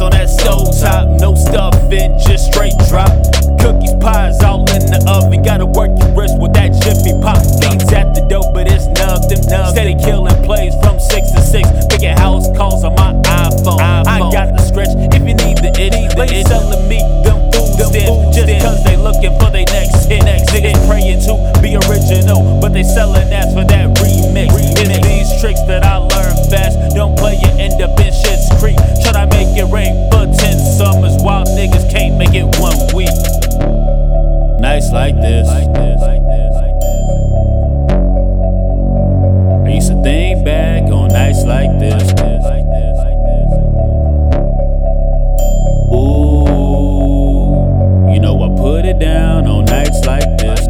On that stove top, no stuffing, just straight drop. Cookies, pies, all in the oven. Gotta work your wrist with that jiffy pop. Beans at the dope, but it's nothing. Steady killing plays from six to six. Making house calls on my iPhone. I got the stretch if you need the it. Ladies selling me them food stamps just cause they looking for their next hit. Niggas praying to be original, but they selling ass for that remix. It's these tricks that I learned like this. Ooh, you know I put it down on nights like this.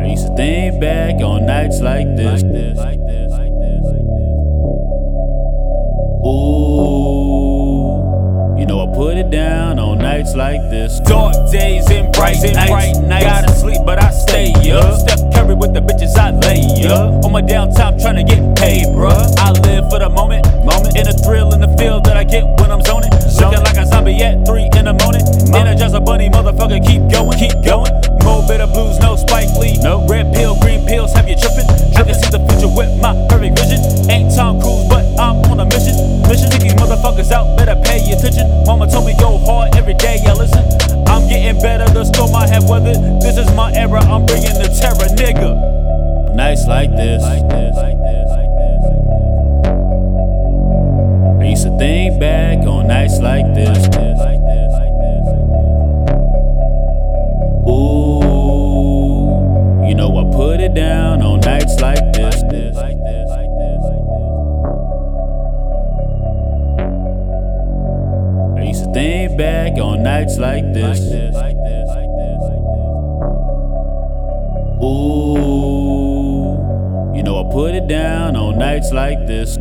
I used to think back on nights like this. Ooh, you know I put it down on nights like this. Dark days and bright nights. Bright nights. Gotta sleep, trying to get paid, bruh. I live for the moment, moment. In the thrill in the feel that I get when I'm zoning. Looking like a zombie at three in the morning. Energizer bunny, motherfucker, keep going, keep going. Mo' Better Blues, no Spike Lee. No red Nights like this. I used to think back on nights like this. Ooh, you know I put it down on nights like this. I used to think back on nights like this. Ooh, you know I put it down on nights like this.